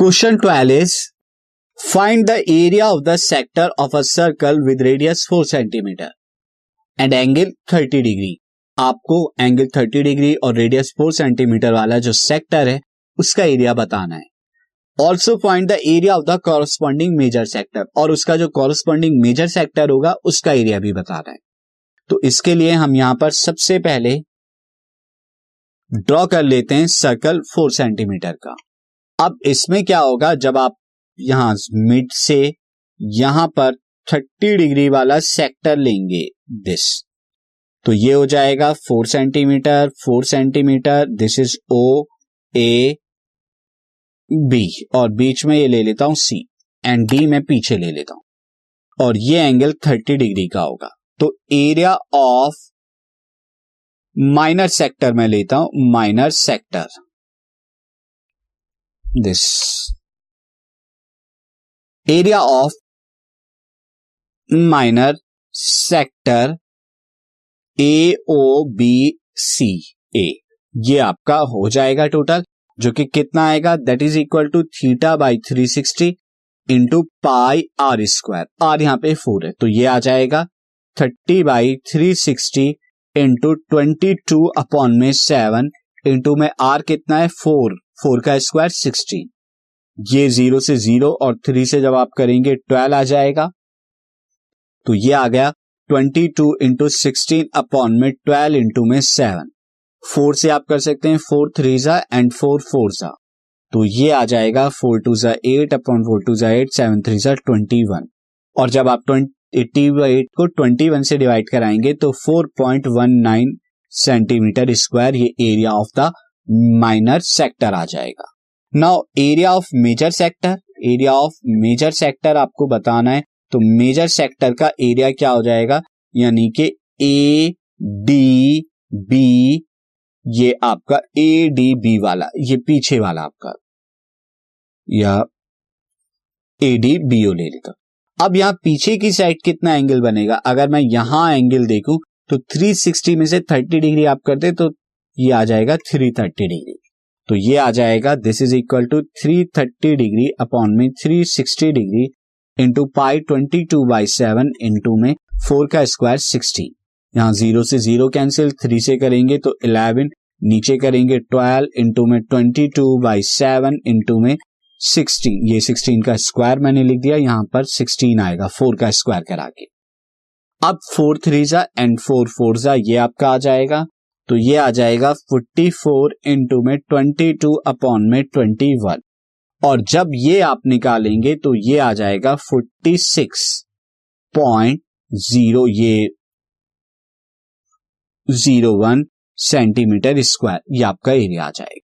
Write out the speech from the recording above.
Question twelve is find the area of the sector of a circle with radius four centimetre and angle thirty degree आपको angle thirty degree और radius four centimetre वाला जो sector है, उसका area बताना है। Also find the area of the corresponding major sector और उसका जो कॉरस्पॉन्डिंग मेजर सेक्टर होगा, उसका एरिया भी बताना है। तो इसके लिए हम यहाँ पर सबसे पहले ड्रॉ कर लेते हैं सर्कल फोर सेंटीमीटर का। अब इसमें क्या होगा, जब आप यहाँ मिड से यहाँ पर थर्टी डिग्री वाला सेक्टर लेंगे दिस तो ये हो जाएगा four centimetre four centimetre this is O A B और बीच में ये ले लेता हूँ सी एंड डी मैं पीछे ले लेता हूँ, और ये एंगल थर्टी डिग्री का होगा। तो एरिया ऑफ़ माइनर सेक्टर में लेता हूँ minor sector this area of minor sector A O B C A ये आपका हो जाएगा टोटल जो कि कितना आएगा? That is equal to theta by three sixty into pi r square r यहाँ पे फोर है तो ये आ जाएगा thirty by three sixty into twenty two upon में सेवन इंटू में आर कितना है? फोर फोर का स्क्वायर सिक्सटीन ये ज़ीरो से ज़ीरो और थ्री से जब आप करेंगे ट्वेल्व आ जाएगा। तो ये आ गया twenty two into sixteen upon में ट्वेल्व इंटू में सेवन। फोर से आप कर सकते हैं, फोर थ्री जा एंड फोर फोर जा। तो ये आ जाएगा फोर टू जा एट अपॉन फोर टू जा एट, सेवन थ्री जा ट्वेंटी वन। और जब आप एट्टी एट को ट्वेंटी वन से डिवाइड कराएँगे तो four point one nine centimetre square ये area of the minor sector आ जाएगा। Now area of major sector area of major sector आपको बताना है तो मेजर सेक्टर का एरिया क्या हो जाएगा? यानी कि ए डी बी ये आपका ए डी बी वाला, ये पीछे वाला आपका। या ए डी बी ओ ले लेता। अब यहाँ पीछे की साइड कितना एंगल बनेगा? अगर मैं यहाँ एंगल देखूँ तो 360 में से 30 डिग्री आप करते तो ये आ जाएगा 330 डिग्री तो ये आ जाएगा this is equal to 330 degree upon में 360 degree into pi twenty two by seven into में फोर का स्क्वायर सिक्सटी यहाँ ज़ीरो से ज़ीरो कैंसिल थ्री से करेंगे तो इलेवन नीचे करेंगे ट्वेल्व इंटू में twenty two by seven into में सिक्सटीन ये सिक्सटीन का स्क्वायर मैंने लिख दिया, यहाँ पर सिक्सटीन आएगा फोर का स्क्वायर करा के. अब फोर थ्री जा एंड फोर फोर जा ये आपका आ जाएगा. तो ये आ जाएगा फोर्टी फोर इंटू में ट्वेंटी टू अपॉन में ट्वेंटी वन। और जब ये आप निकालेंगे तो ये आ जाएगा फोर्टी सिक्स पॉइंट ज़ीरो ये ज़ीरो वन सेंटीमीटर स्क्वायर। ये आपका एरिया आ जाएगा।